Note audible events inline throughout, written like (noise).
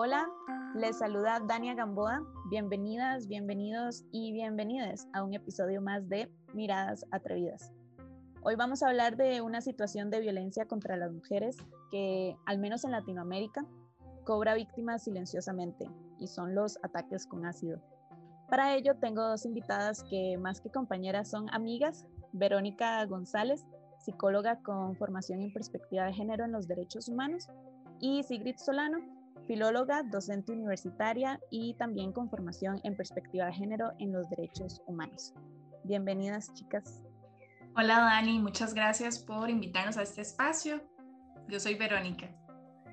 Hola, les saluda Dania Gamboa. Bienvenidas, bienvenidos y bienvenidas a un episodio más de Miradas Atrevidas. Hoy vamos a hablar de una situación de violencia contra las mujeres que, al menos en Latinoamérica, cobra víctimas silenciosamente y son los ataques con ácido. Para ello tengo dos invitadas que más que compañeras son amigas, Verónica González, psicóloga con formación en perspectiva de género en los derechos humanos, y Sigrid Solano, filóloga, docente universitaria y también con formación en perspectiva de género en los derechos humanos. Bienvenidas, chicas. Hola, Dani, muchas gracias por invitarnos a este espacio. Yo soy Verónica.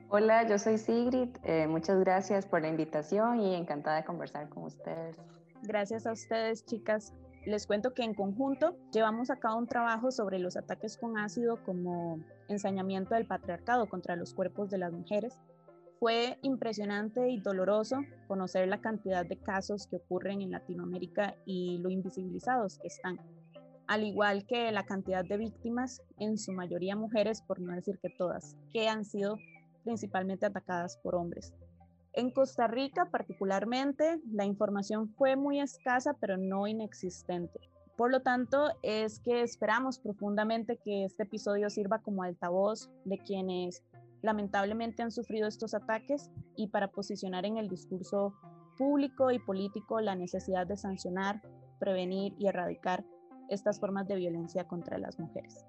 Hola, yo soy Sigrid. Eh, muchas gracias por la invitación y encantada de conversar con ustedes. Gracias a ustedes, chicas. Les cuento que en conjunto llevamos a cabo un trabajo sobre los ataques con ácido como ensañamiento del patriarcado contra los cuerpos de las mujeres fue impresionante y doloroso conocer la cantidad de casos que ocurren en Latinoamérica y lo invisibilizados que están, al igual que la cantidad de víctimas, en su mayoría mujeres, por no decir que todas, que han sido principalmente atacadas por hombres. En Costa Rica particularmente, la información fue muy escasa, pero no inexistente. Por lo tanto, es que esperamos profundamente que este episodio sirva como altavoz de quienes lamentablemente han sufrido estos ataques y para posicionar en el discurso público y político la necesidad de sancionar, prevenir y erradicar estas formas de violencia contra las mujeres.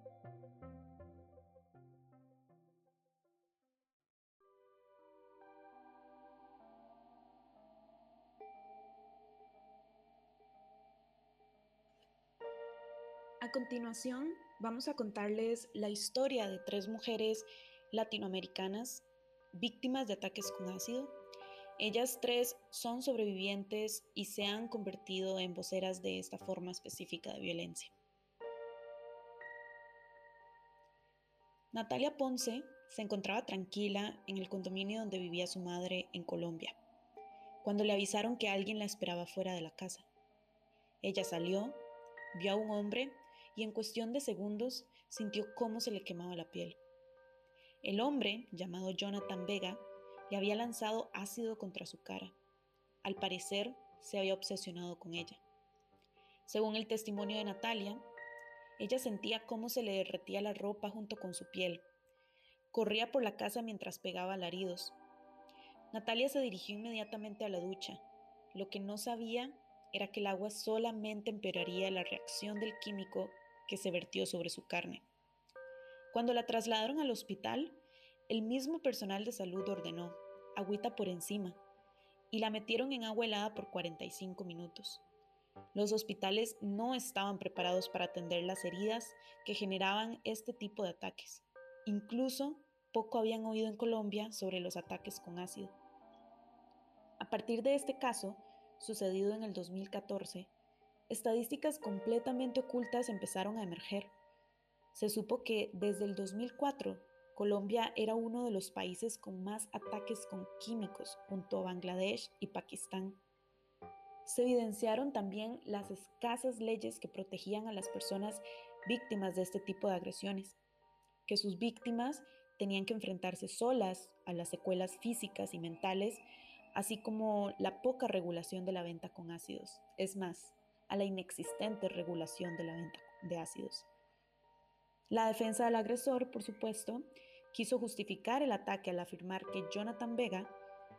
A continuación, vamos a contarles la historia de tres mujeres latinoamericanas víctimas de ataques con ácido. Ellas tres son sobrevivientes y se han convertido en voceras de esta forma específica de violencia. Natalia Ponce se encontraba tranquila en el condominio donde vivía su madre en Colombia, cuando le avisaron que alguien la esperaba fuera de la casa. Ella salió, vio a un hombre y en cuestión de segundos sintió cómo se le quemaba la piel. El hombre, llamado Jonathan Vega, le había lanzado ácido contra su cara. Al parecer, se había obsesionado con ella. Según el testimonio de Natalia, ella sentía cómo se le derretía la ropa junto con su piel. Corría por la casa mientras pegaba alaridos. Natalia se dirigió inmediatamente a la ducha. Lo que no sabía era que el agua solamente empeoraría la reacción del químico que se vertió sobre su carne. Cuando la trasladaron al hospital, el mismo personal de salud ordenó agüita por encima y la metieron en agua helada por 45 minutos. Los hospitales no estaban preparados para atender las heridas que generaban este tipo de ataques. Incluso poco habían oído en Colombia sobre los ataques con ácido. A partir de este caso, sucedido en el 2014, estadísticas completamente ocultas empezaron a emerger. Se supo que desde el 2004 Colombia era uno de los países con más ataques con químicos junto a Bangladesh y Pakistán. Se evidenciaron también las escasas leyes que protegían a las personas víctimas de este tipo de agresiones, que sus víctimas tenían que enfrentarse solas a las secuelas físicas y mentales, así como la poca regulación de la venta con ácidos, es más, a la inexistente regulación de la venta de ácidos. La defensa del agresor, por supuesto, quiso justificar el ataque al afirmar que Jonathan Vega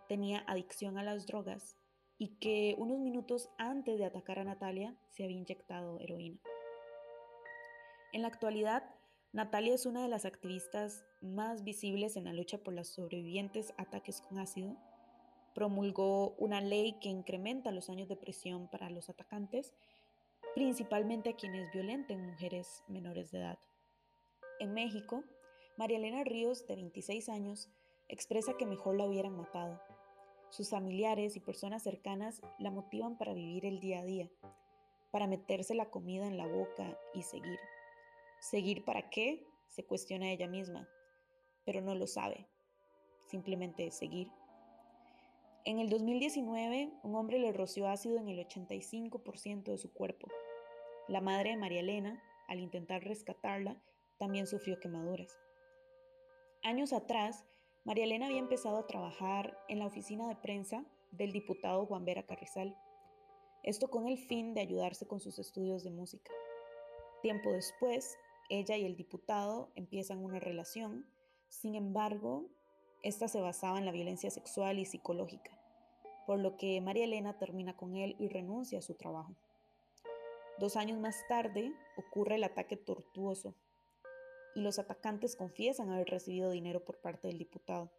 tenía adicción a las drogas y que unos minutos antes de atacar a Natalia se había inyectado heroína. En la actualidad, Natalia es una de las activistas más visibles en la lucha por las sobrevivientes ataques con ácido. Promulgó una ley que incrementa los años de prisión para los atacantes, principalmente a quienes violenten mujeres menores de edad. En México, María Elena Ríos, de 26 años, expresa que mejor la hubieran matado. Sus familiares y personas cercanas la motivan para vivir el día a día, para meterse la comida en la boca y seguir. ¿Seguir para qué? se cuestiona ella misma, pero no lo sabe. Simplemente seguir. En el 2019, un hombre le roció ácido en el 85% de su cuerpo. La madre de María Elena, al intentar rescatarla, también sufrió quemaduras. Años atrás, María Elena había empezado a trabajar en la oficina de prensa del diputado Juan Vera Carrizal, esto con el fin de ayudarse con sus estudios de música. Tiempo después, ella y el diputado empiezan una relación, sin embargo, esta se basaba en la violencia sexual y psicológica, por lo que María Elena termina con él y renuncia a su trabajo. Dos años más tarde ocurre el ataque tortuoso y los atacantes confiesan haber recibido dinero por parte del diputado.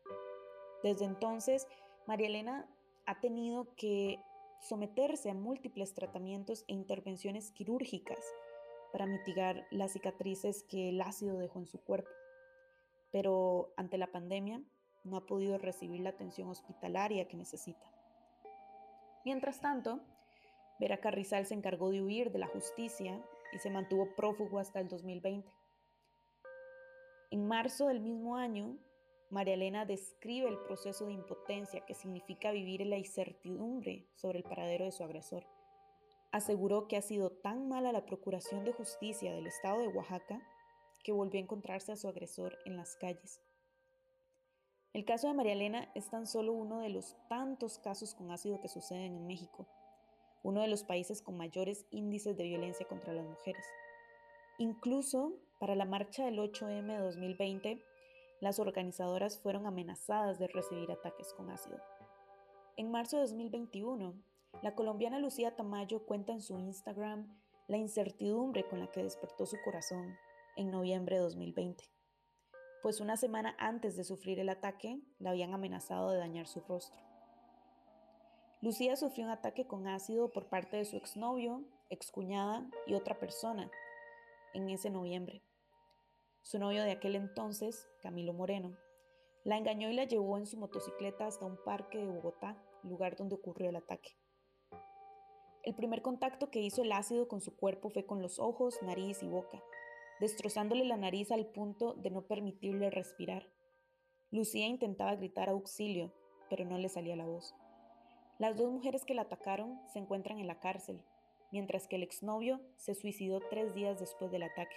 Desde entonces, María Elena ha tenido que someterse a múltiples tratamientos e intervenciones quirúrgicas para mitigar las cicatrices que el ácido dejó en su cuerpo. Pero ante la pandemia no ha podido recibir la atención hospitalaria que necesita. Mientras tanto, Vera Carrizal se encargó de huir de la justicia y se mantuvo prófugo hasta el 2020. En marzo del mismo año, María Elena describe el proceso de impotencia que significa vivir en la incertidumbre sobre el paradero de su agresor. Aseguró que ha sido tan mala la Procuración de Justicia del Estado de Oaxaca que volvió a encontrarse a su agresor en las calles. El caso de María Elena es tan solo uno de los tantos casos con ácido que suceden en México, uno de los países con mayores índices de violencia contra las mujeres. Incluso para la marcha del 8M de 2020, las organizadoras fueron amenazadas de recibir ataques con ácido. En marzo de 2021, la colombiana Lucía Tamayo cuenta en su Instagram la incertidumbre con la que despertó su corazón en noviembre de 2020, pues una semana antes de sufrir el ataque la habían amenazado de dañar su rostro. Lucía sufrió un ataque con ácido por parte de su exnovio, excuñada y otra persona en ese noviembre. Su novio de aquel entonces, Camilo Moreno, la engañó y la llevó en su motocicleta hasta un parque de Bogotá, lugar donde ocurrió el ataque. El primer contacto que hizo el ácido con su cuerpo fue con los ojos, nariz y boca, destrozándole la nariz al punto de no permitirle respirar. Lucía intentaba gritar auxilio, pero no le salía la voz. Las dos mujeres que la atacaron se encuentran en la cárcel, mientras que el exnovio se suicidó tres días después del ataque.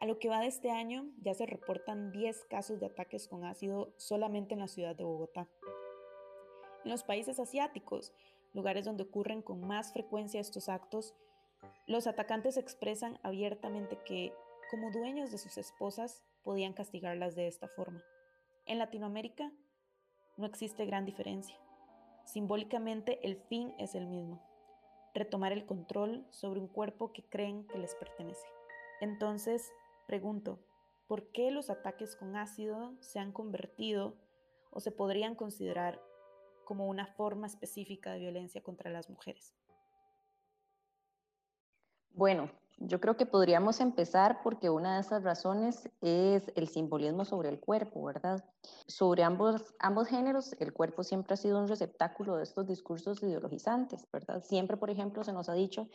A lo que va de este año, ya se reportan 10 casos de ataques con ácido solamente en la ciudad de Bogotá. En los países asiáticos, lugares donde ocurren con más frecuencia estos actos, los atacantes expresan abiertamente que, como dueños de sus esposas, podían castigarlas de esta forma. En Latinoamérica no existe gran diferencia. Simbólicamente el fin es el mismo, retomar el control sobre un cuerpo que creen que les pertenece. Entonces, Pregunto, ¿por qué los ataques con ácido se han convertido o se podrían considerar como una forma específica de violencia contra las mujeres? Bueno, yo creo que podríamos empezar porque una de esas razones es el simbolismo sobre el cuerpo, ¿verdad? Sobre ambos, ambos géneros, el cuerpo siempre ha sido un receptáculo de estos discursos ideologizantes, ¿verdad? Siempre, por ejemplo, se nos ha dicho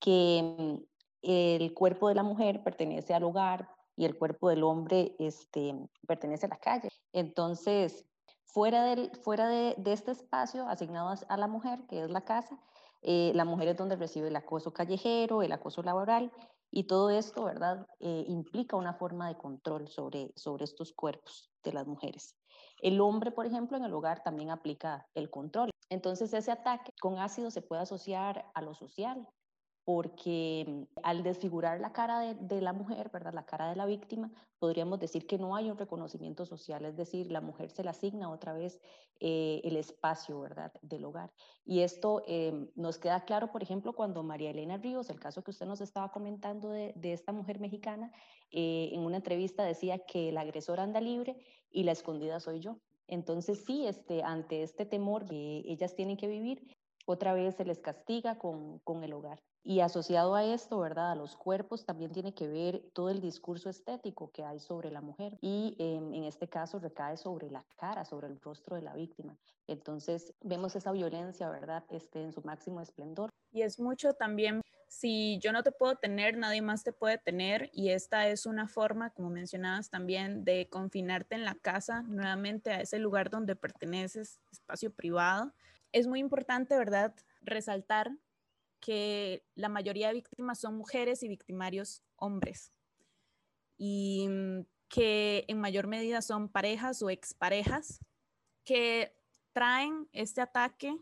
que el cuerpo de la mujer pertenece al hogar y el cuerpo del hombre este, pertenece a la calle. Entonces, fuera, del, fuera de, este espacio asignado a la mujer, que es la casa, eh, la mujer es donde recibe el acoso callejero, el acoso laboral, y todo esto, ¿verdad?, eh, implica una forma de control sobre, sobre estos cuerpos de las mujeres. El hombre, por ejemplo, en el hogar también aplica el control. Entonces, ese ataque con ácido se puede asociar a lo social, porque mm, al desfigurar la cara de, la mujer, ¿verdad? La cara de la víctima, podríamos decir que no hay un reconocimiento social, es decir, la mujer se le asigna otra vez eh, el espacio, ¿verdad? Del hogar. Y esto em, nos queda claro, por ejemplo, cuando María Elena Ríos, el caso que usted nos estaba comentando de, esta mujer mexicana, eh, en una entrevista decía que el agresor anda libre y la escondida soy yo. Entonces, sí, este, ante este temor que ellas tienen que vivir, otra vez se les castiga con, con el hogar. Y asociado a esto, ¿verdad? A los cuerpos también tiene que ver todo el discurso estético que hay sobre la mujer y en este caso recae sobre la cara, sobre el rostro de la víctima. Entonces vemos esa violencia, ¿verdad? Este, en su máximo esplendor. Y es mucho también, si yo no te puedo tener, nadie más te puede tener y esta es una forma, como mencionabas también, de confinarte en la casa, nuevamente a ese lugar donde perteneces, espacio privado. Es muy importante, ¿verdad? Resaltar que la mayoría de víctimas son mujeres y victimarios hombres. Y mm, que en mayor medida son parejas o exparejas que traen este ataque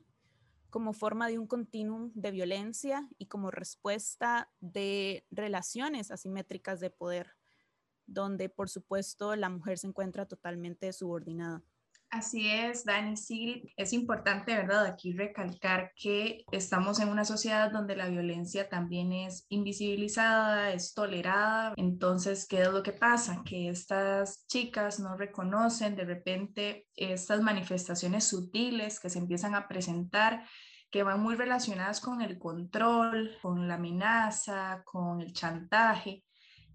como forma de un continuum de violencia y como respuesta de relaciones asimétricas de poder, donde por supuesto la mujer se encuentra totalmente subordinada. Así es, Dani Sigrid. Es importante, ¿verdad?, aquí recalcar que estamos en una sociedad donde la violencia también es invisibilizada, es tolerada. Entonces, ¿qué es lo que pasa? Que estas chicas no reconocen de repente estas manifestaciones sutiles que se empiezan a presentar que van muy relacionadas con el control, con la amenaza, con el chantaje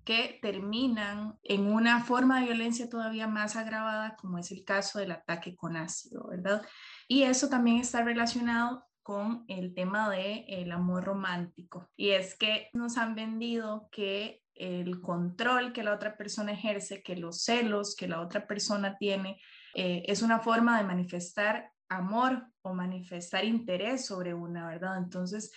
que terminan en una forma de violencia todavía más agravada, como es el caso del ataque con ácido, ¿verdad? Y eso también está relacionado con el tema del el amor romántico. Y es que nos han vendido que el control que la otra persona ejerce, que los celos que la otra persona tiene, eh, es una forma de manifestar amor o manifestar interés sobre una, ¿verdad? Entonces,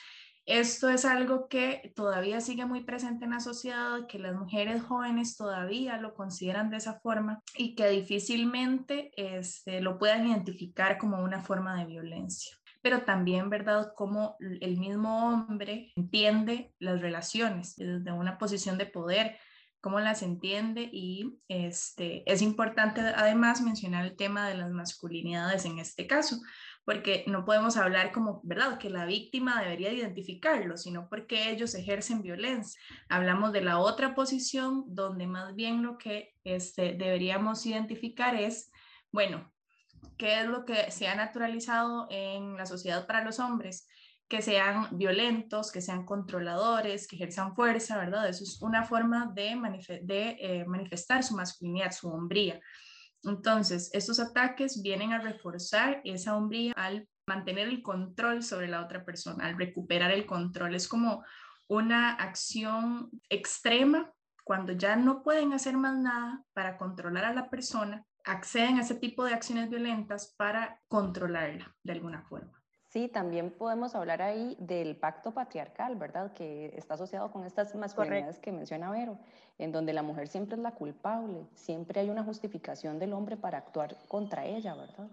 esto es algo que todavía sigue muy presente en la sociedad, que las mujeres jóvenes todavía lo consideran de esa forma y que difícilmente este, lo puedan identificar como una forma de violencia. Pero también, ¿verdad?, como el mismo hombre entiende las relaciones desde una posición de poder, cómo las entiende y este, es importante además mencionar el tema de las masculinidades en este caso, porque no podemos hablar como, ¿verdad?, que la víctima debería identificarlo, sino porque ellos ejercen violencia. Hablamos de la otra posición donde más bien lo que este, deberíamos identificar es, bueno, ¿qué es lo que se ha naturalizado en la sociedad para los hombres? Que sean violentos, que sean controladores, que ejerzan fuerza, ¿verdad? Eso es una forma de, de eh, manifestar su masculinidad, su hombría. Entonces, estos ataques vienen a reforzar esa hombría al mantener el control sobre la otra persona, al recuperar el control. Es como una acción extrema cuando ya no pueden hacer más nada para controlar a la persona, acceden a ese tipo de acciones violentas para controlarla de alguna forma. Sí, también podemos hablar ahí del pacto patriarcal, ¿verdad? Que está asociado con estas masculinidades que menciona Vero, en donde la mujer siempre es la culpable, siempre hay una justificación del hombre para actuar contra ella, ¿verdad?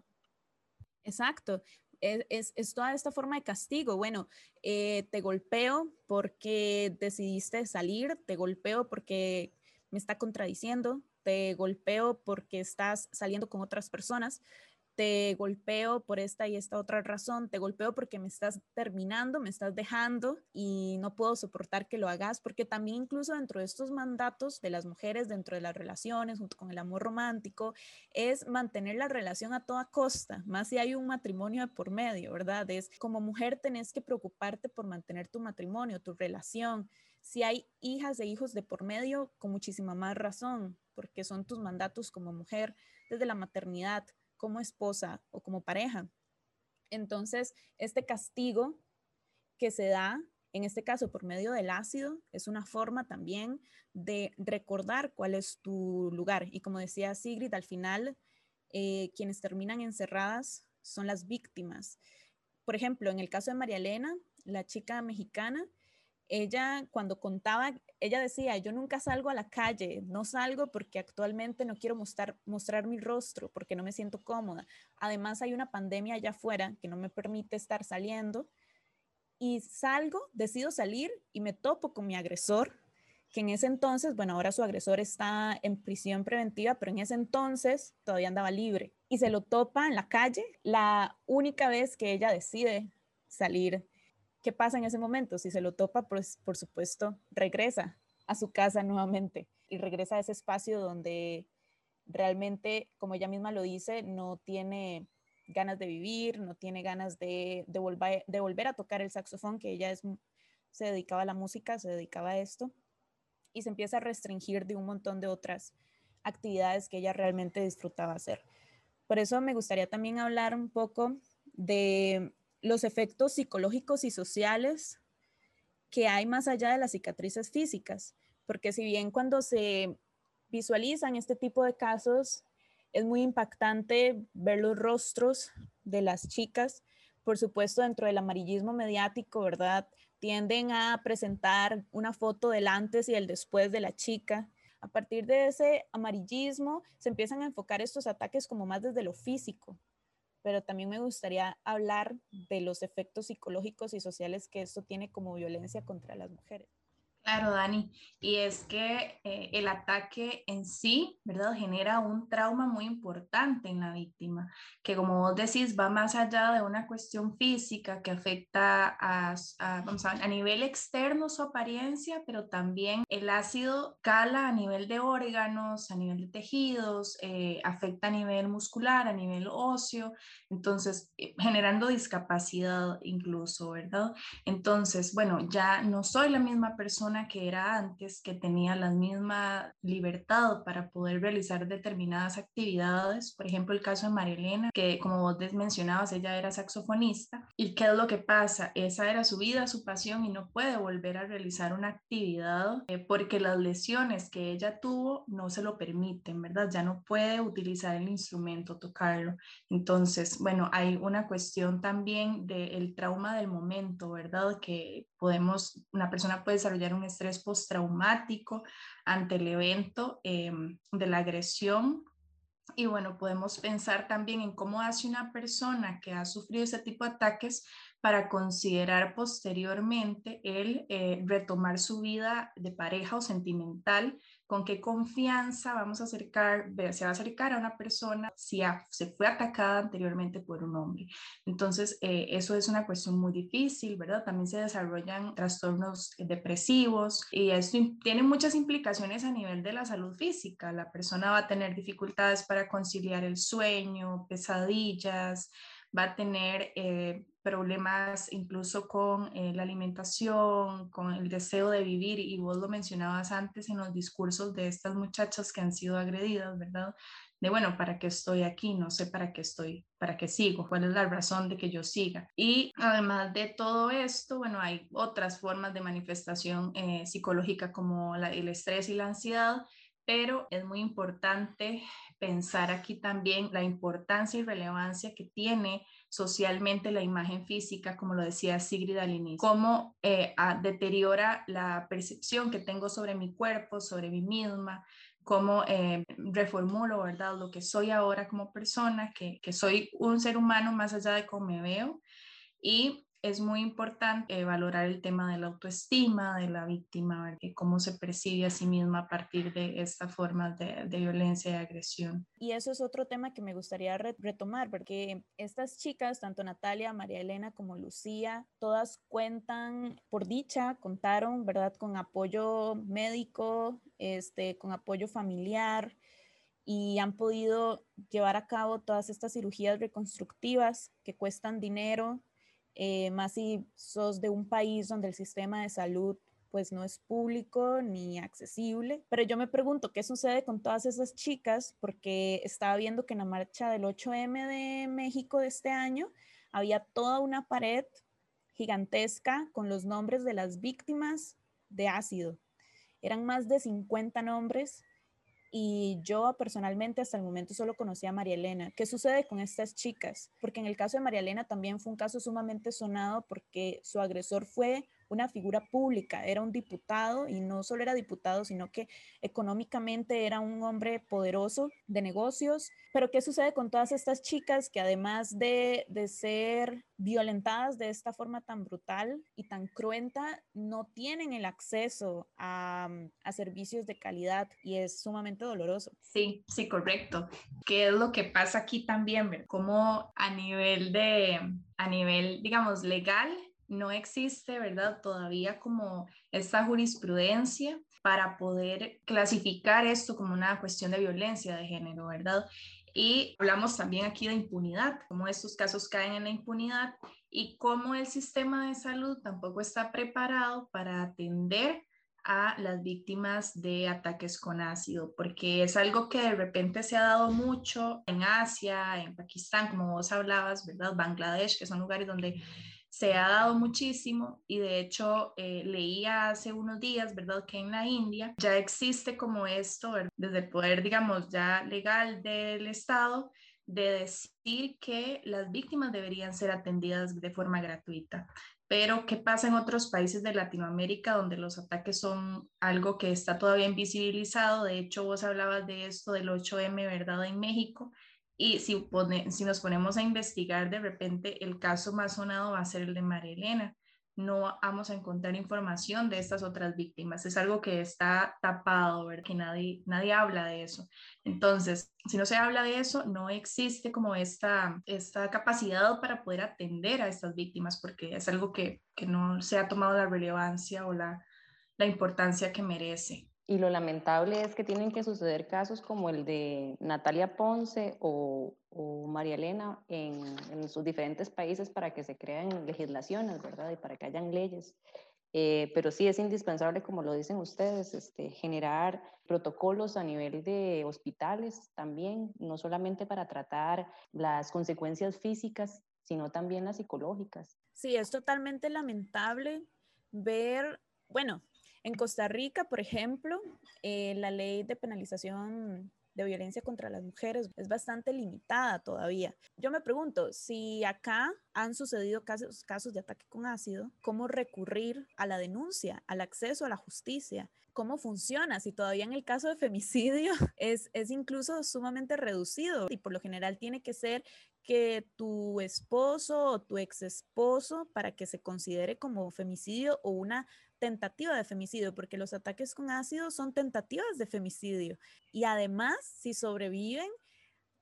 Exacto. Es, es, toda esta forma de castigo. Bueno, eh, te golpeo porque decidiste salir, te golpeo porque me está contradiciendo, te golpeo porque estás saliendo con otras personas te golpeo por esta y esta otra razón, te golpeo porque me estás terminando, me estás dejando y no puedo soportar que lo hagas, porque también incluso dentro de estos mandatos de las mujeres, dentro de las relaciones, junto con el amor romántico, es mantener la relación a toda costa, más si hay un matrimonio por medio, ¿verdad? Es como mujer tenés que preocuparte por mantener tu matrimonio, tu relación. Si hay hijas e hijos de por medio, con muchísima más razón, porque son tus mandatos como mujer desde la maternidad como esposa o como pareja. Entonces, este castigo que se da, en este caso por medio del ácido, es una forma también de recordar cuál es tu lugar. Y como decía Sigrid, al final, eh, quienes terminan encerradas son las víctimas. Por ejemplo, en el caso de María Elena, la chica mexicana, ella cuando contaba, ella decía, yo nunca salgo a la calle, no salgo porque actualmente no quiero mostrar, mostrar mi rostro, porque no me siento cómoda. Además hay una pandemia allá afuera que no me permite estar saliendo y salgo, decido salir y me topo con mi agresor, que en ese entonces, bueno, ahora su agresor está en prisión preventiva, pero en ese entonces todavía andaba libre y se lo topa en la calle la única vez que ella decide salir ¿qué pasa en ese momento? Si se lo topa, pues por supuesto regresa a su casa nuevamente y regresa a ese espacio donde realmente, como ella misma lo dice, no tiene ganas de vivir, no tiene ganas de, volver, de volver a tocar el saxofón, que ella es, se dedicaba a la música, se dedicaba a esto, y se empieza a restringir de un montón de otras actividades que ella realmente disfrutaba hacer. Por eso me gustaría también hablar un poco de los efectos psicológicos y sociales que hay más allá de las cicatrices físicas, porque si bien cuando se visualizan este tipo de casos es muy impactante ver los rostros de las chicas, por supuesto dentro del amarillismo mediático, ¿verdad? Tienden a presentar una foto del antes y el después de la chica, A partir de ese amarillismo se empiezan a enfocar estos ataques como más desde lo físico, pero también me gustaría hablar de los efectos psicológicos y sociales que esto tiene como violencia contra las mujeres. Claro, Dani, y es que eh, el ataque en sí, ¿verdad? Genera un trauma muy importante en la víctima, que como vos decís, va más allá de una cuestión física que afecta a, vamos a, a nivel externo su apariencia, pero también el ácido cala a nivel de órganos, a nivel de tejidos, eh, afecta a nivel muscular, a nivel óseo, entonces eh, generando discapacidad incluso, ¿verdad? Entonces, bueno, ya no soy la misma persona que era antes, que tenía la misma libertad para poder realizar determinadas actividades. Por ejemplo, el caso de María Elena, que como vos mencionabas, ella era saxofonista. ¿Y qué es lo que pasa? Esa era su vida, su pasión y no puede volver a realizar una actividad eh, porque las lesiones que ella tuvo no se lo permiten, ¿verdad? Ya no puede utilizar el instrumento, tocarlo. Entonces, bueno, hay una cuestión también del trauma del momento, ¿verdad? Que podemos, una persona puede desarrollar un estrés postraumático ante el evento em, de la agresión. Y bueno, podemos pensar también en cómo hace una persona que ha sufrido ese tipo de ataques para considerar posteriormente el eh, retomar su vida de pareja o sentimental con qué confianza vamos a acercar, se va a acercar a una persona si se fue atacada anteriormente por un hombre. Entonces, eh, eso es una cuestión muy difícil, ¿verdad? También se desarrollan trastornos depresivos y esto tiene muchas implicaciones a nivel de la salud física. La persona va a tener dificultades para conciliar el sueño, pesadillas, va a tener eh, problemas incluso con eh, la alimentación, con el deseo de vivir, y vos lo mencionabas antes en los discursos de estas muchachas que han sido agredidas, ¿verdad? De bueno, ¿para qué estoy aquí? No sé para qué estoy, para qué sigo, cuál es la razón de que yo siga. Y además de todo esto, bueno, hay otras formas de manifestación eh, psicológica como el estrés y la ansiedad, pero es muy importante pensar aquí también la importancia y relevancia que tiene socialmente la imagen física, como lo decía Sigrid al inicio, cómo eh, deteriora la percepción que tengo sobre mi cuerpo, sobre mí misma, cómo eh, reformulo, ¿verdad? Lo que soy ahora como persona, que, que soy un ser humano más allá de cómo me veo. Y es muy importante eh, valorar el tema de la autoestima de la víctima, cómo se percibe a sí misma a partir de esta forma de, violencia y agresión. Y eso es otro tema que me gustaría retomar, porque estas chicas, tanto Natalia, María Elena como Lucía, todas cuentan, por dicha, contaron, ¿verdad?, con apoyo médico, este, con apoyo familiar y han podido llevar a cabo todas estas cirugías reconstructivas que cuestan dinero eh, más si sos de un país donde el sistema de salud pues no es público ni accesible. Pero yo me pregunto qué sucede con todas esas chicas, porque estaba viendo que en la marcha del 8M de México de este año había toda una pared gigantesca con los nombres de las víctimas de ácido. Eran más de 50 nombres y yo personalmente hasta el momento solo conocí a María Elena. ¿Qué sucede con estas chicas? Porque en el caso de María Elena también fue un caso sumamente sonado porque su agresor fue una figura pública, era un diputado y no solo era diputado, sino que económicamente era un hombre poderoso de negocios. Pero ¿qué sucede con todas estas chicas que además de, de ser violentadas de esta forma tan brutal y tan cruenta, no tienen el acceso a, a servicios de calidad y es sumamente doloroso? Sí, sí, correcto. ¿Qué es lo que pasa aquí también? Como a nivel de, a nivel, digamos, legal, no existe, ¿verdad? Todavía como esta jurisprudencia para poder clasificar esto como una cuestión de violencia de género, ¿verdad? Y hablamos también aquí de impunidad, cómo estos casos caen en la impunidad y cómo el sistema de salud tampoco está preparado para atender a las víctimas de ataques con ácido, porque es algo que de repente se ha dado mucho en Asia, en Pakistán, como vos hablabas, ¿verdad? Bangladesh, que son lugares donde se ha dado muchísimo y de hecho eh, leía hace unos días, ¿verdad? Que en la India ya existe como esto, desde el poder, digamos, ya legal del Estado, de decir que las víctimas deberían ser atendidas de forma gratuita. pero ¿qué pasa en otros países de Latinoamérica donde los ataques son algo que está todavía invisibilizado? De hecho, vos hablabas de esto del 8M, ¿verdad? En México. Y si, si nos ponemos a investigar, de repente el caso más sonado va a ser el de María Elena no vamos a encontrar información de estas otras víctimas. Es algo que está tapado, ¿verdad? que nadie, nadie habla de eso. Entonces, si no se habla de eso, no existe como esta, esta capacidad para poder atender a estas víctimas, porque es algo que, que no se ha tomado la relevancia o la, la importancia que merece. Y lo lamentable es que tienen que suceder casos como el de Natalia Ponce o, María Elena en, en, sus diferentes países para que se creen legislaciones, ¿verdad? Y para que hayan leyes. Eh, pero sí es indispensable, como lo dicen ustedes, este, generar protocolos a nivel de hospitales también, no solamente para tratar las consecuencias físicas, sino también las psicológicas. Sí, es totalmente lamentable ver, bueno, en Costa Rica, por ejemplo, eh, la ley de penalización de violencia contra las mujeres es bastante limitada todavía. Yo me pregunto, si acá han sucedido casos, casos de ataque con ácido, ¿cómo recurrir a la denuncia, al acceso a la justicia? ¿Cómo funciona? Si todavía en el caso de femicidio (laughs) es, es incluso sumamente reducido y por lo general tiene que ser que tu esposo o tu ex esposo para que se considere como femicidio o una tentativa de femicidio, porque los ataques con ácido son tentativas de femicidio. Y además, si sobreviven,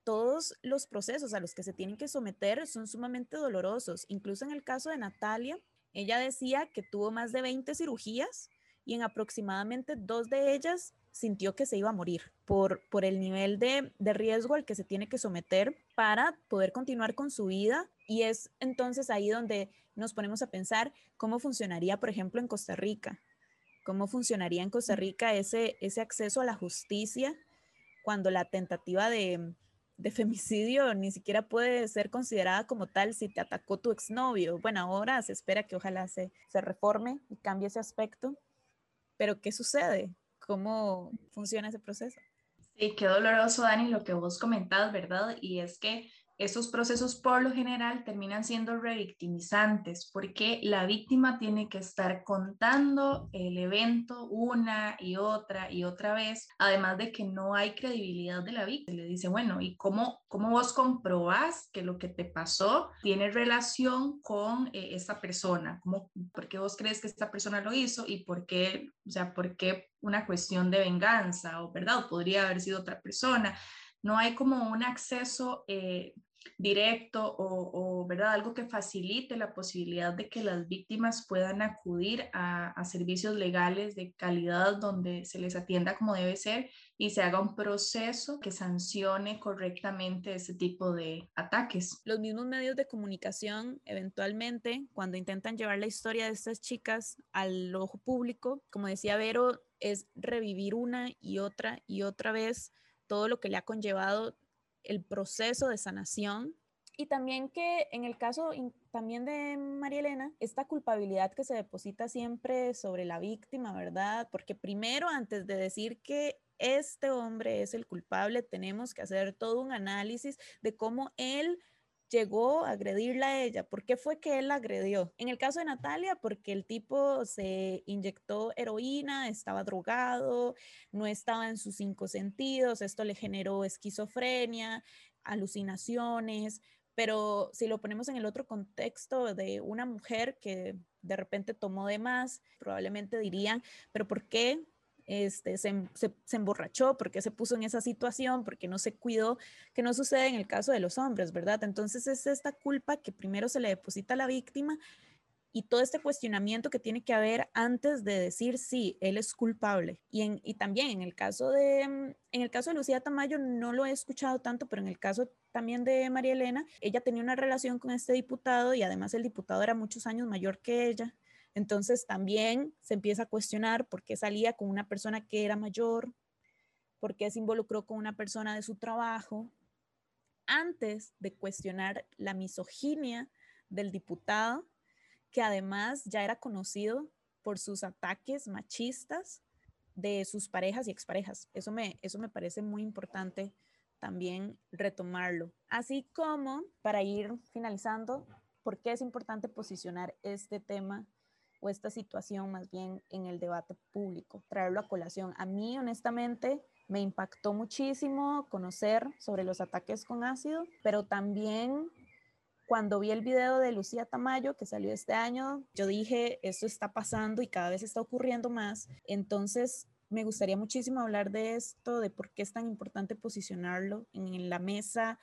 todos los procesos a los que se tienen que someter son sumamente dolorosos. Incluso en el caso de Natalia, ella decía que tuvo más de 20 cirugías y en aproximadamente dos de ellas sintió que se iba a morir por, por el nivel de, de, riesgo al que se tiene que someter para poder continuar con su vida. Y es entonces ahí donde nos ponemos a pensar cómo funcionaría, por ejemplo, en Costa Rica. ¿Cómo funcionaría en Costa Rica ese, ese acceso a la justicia cuando la tentativa de, de femicidio ni siquiera puede ser considerada como tal si te atacó tu exnovio? Bueno, ahora se espera que ojalá se, se reforme y cambie ese aspecto. Pero ¿qué sucede? ¿Cómo funciona ese proceso? Sí, qué doloroso, Dani, lo que vos comentabas, ¿verdad? Y es que estos procesos por lo general terminan siendo revictimizantes porque la víctima tiene que estar contando el evento una y otra y otra vez, además de que no hay credibilidad de la víctima. Le dice, bueno, ¿y cómo, cómo vos comprobás que lo que te pasó tiene relación con eh, esta persona? ¿Cómo, ¿Por qué vos crees que esta persona lo hizo y por qué, o sea, por qué una cuestión de venganza o verdad? podría haber sido otra persona no hay como un acceso eh, directo o, ¿verdad? algo que facilite la posibilidad de que las víctimas puedan acudir a, servicios legales de calidad donde se les atienda como debe ser y se haga un proceso que sancione correctamente ese tipo de ataques. Los mismos medios de comunicación eventualmente cuando intentan llevar la historia de estas chicas al ojo público, como decía Vero, es revivir una y otra y otra vez todo lo que le ha conllevado el proceso de sanación y también que en el caso también de María Elena, esta culpabilidad que se deposita siempre sobre la víctima, ¿verdad? Porque primero, antes de decir que este hombre es el culpable, tenemos que hacer todo un análisis de cómo él llegó a agredirla a ella. ¿Por qué fue que él la agredió? En el caso de Natalia, porque el tipo se inyectó heroína, estaba drogado, no estaba en sus cinco sentidos, esto le generó esquizofrenia, alucinaciones, pero si lo ponemos en el otro contexto de una mujer que de repente tomó de más, probablemente dirían, pero ¿por qué este, se, se, emborrachó, porque se puso en esa situación, porque no se cuidó, que no sucede en el caso de los hombres, ¿verdad? Entonces es esta culpa que primero se le deposita a la víctima y todo este cuestionamiento que tiene que haber antes de decir sí, él es culpable. Y, en, y también en el caso de en el caso de Lucía Tamayo no lo he escuchado tanto, pero en el caso también de María Elena, ella tenía una relación con este diputado y además el diputado era muchos años mayor que ella. Entonces también se empieza a cuestionar por qué salía con una persona que era mayor, por qué se involucró con una persona de su trabajo, antes de cuestionar la misoginia del diputado, que además ya era conocido por sus ataques machistas de sus parejas y exparejas. Eso me, eso me parece muy importante también retomarlo. Así como, para ir finalizando, ¿Por qué es importante posicionar este tema o esta situación más bien en el debate público, traerlo a colación? A mí, honestamente, me impactó muchísimo conocer sobre los ataques con ácido, pero también cuando vi el video de Lucía Tamayo que salió este año, yo dije, esto está pasando y cada vez está ocurriendo más. Entonces, me gustaría muchísimo hablar de esto, de por qué es tan importante posicionarlo en la mesa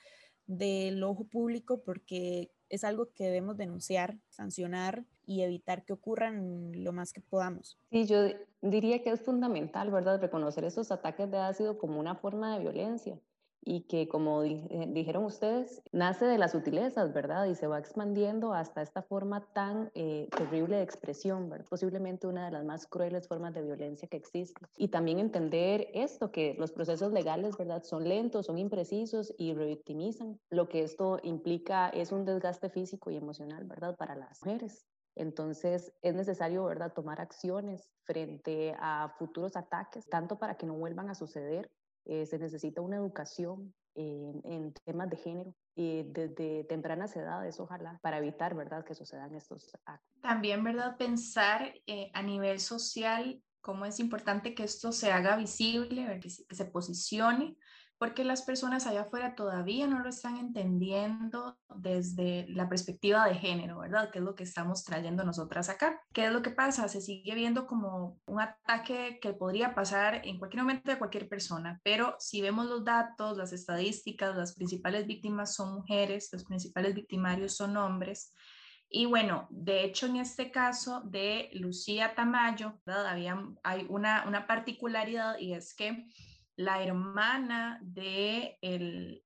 del ojo público, porque es algo que debemos denunciar, sancionar y evitar que ocurran lo más que podamos. Sí, yo diría que es fundamental, ¿verdad?, reconocer esos ataques de ácido como una forma de violencia y que, como eh, dijeron ustedes, nace de las sutilezas, ¿verdad? Y se va expandiendo hasta esta forma tan eh, terrible de expresión, ¿verdad? Posiblemente una de las más crueles formas de violencia que existe. Y también entender esto, que los procesos legales, ¿verdad? Son lentos, son imprecisos y revictimizan. Lo que esto implica es un desgaste físico y emocional, ¿verdad? Para las mujeres. Entonces es necesario, ¿verdad?, tomar acciones frente a futuros ataques, tanto para que no vuelvan a suceder eh, se necesita una educación en, temas de género y desde tempranas edades, ojalá, para evitar, ¿verdad?, que sucedan estos actos. También, ¿verdad?, pensar eh, a nivel social cómo es importante que esto se haga visible, que se, que se posicione, porque las personas allá afuera todavía no lo están entendiendo desde la perspectiva de género, ¿verdad? ¿Qué es lo que estamos trayendo nosotras acá? ¿Qué es lo que pasa? Se sigue viendo como un ataque que podría pasar en cualquier momento de cualquier persona, pero si vemos los datos, las estadísticas, las principales víctimas son mujeres, los principales victimarios son hombres. Y bueno, de hecho, en este caso de Lucía Tamayo, ¿verdad? Había, hay una, una particularidad y es que la hermana de el,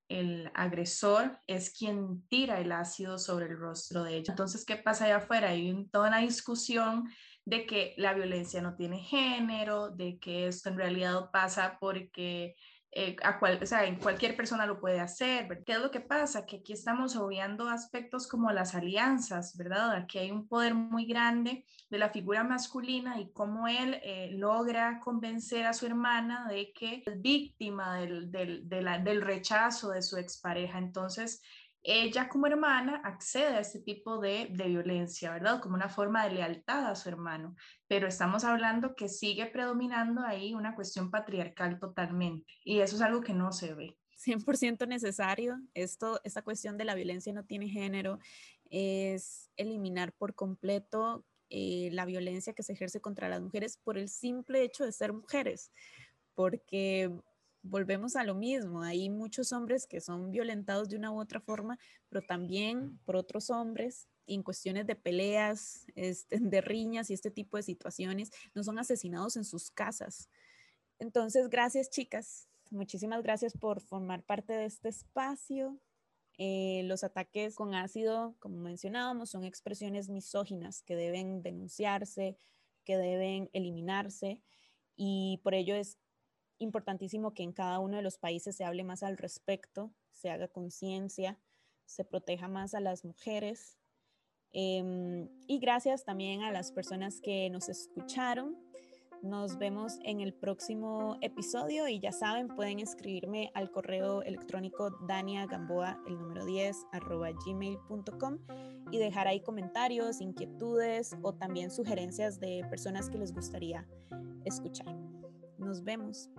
agresor es quien tira el ácido sobre el rostro de ella. Entonces, ¿qué pasa allá afuera? Hay toda una discusión de que la violencia no tiene género, de que esto en realidad pasa porque eh, a cual, o sea, en cualquier persona lo puede hacer. ¿Qué es lo que pasa? Que aquí estamos obviando aspectos como las alianzas, ¿verdad? Aquí hay un poder muy grande de la figura masculina y cómo él eh, logra convencer a su hermana de que es víctima del, del, del rechazo de su expareja. Entonces, ella como hermana accede a este tipo de, de, violencia, ¿verdad? Como una forma de lealtad a su hermano. Pero estamos hablando que sigue predominando ahí una cuestión patriarcal totalmente. Y eso es algo que no se ve. 100% necesario. Esto, esta cuestión de la violencia no tiene género es eliminar por completo eh, la violencia que se ejerce contra las mujeres por el simple hecho de ser mujeres. Porque volvemos a lo mismo. Hay muchos hombres que son violentados de una u otra forma, pero también por otros hombres en cuestiones de peleas, (laughs) este, de riñas y este tipo de situaciones, no son asesinados en sus casas. Entonces, gracias chicas. Muchísimas gracias por formar parte de este espacio. Eh, los ataques con ácido, como mencionábamos, son expresiones misóginas que deben denunciarse, que deben eliminarse y por ello es importantísimo que en cada uno de los países se hable más al respecto, se haga conciencia, se proteja más a las mujeres. Em, y gracias también a las personas que nos escucharon. Nos vemos en el próximo episodio y ya saben, pueden escribirme al correo electrónico daniagamboa, el número 10, arroba gmail.com y dejar ahí comentarios, inquietudes o también sugerencias de personas que les gustaría escuchar. Nos vemos.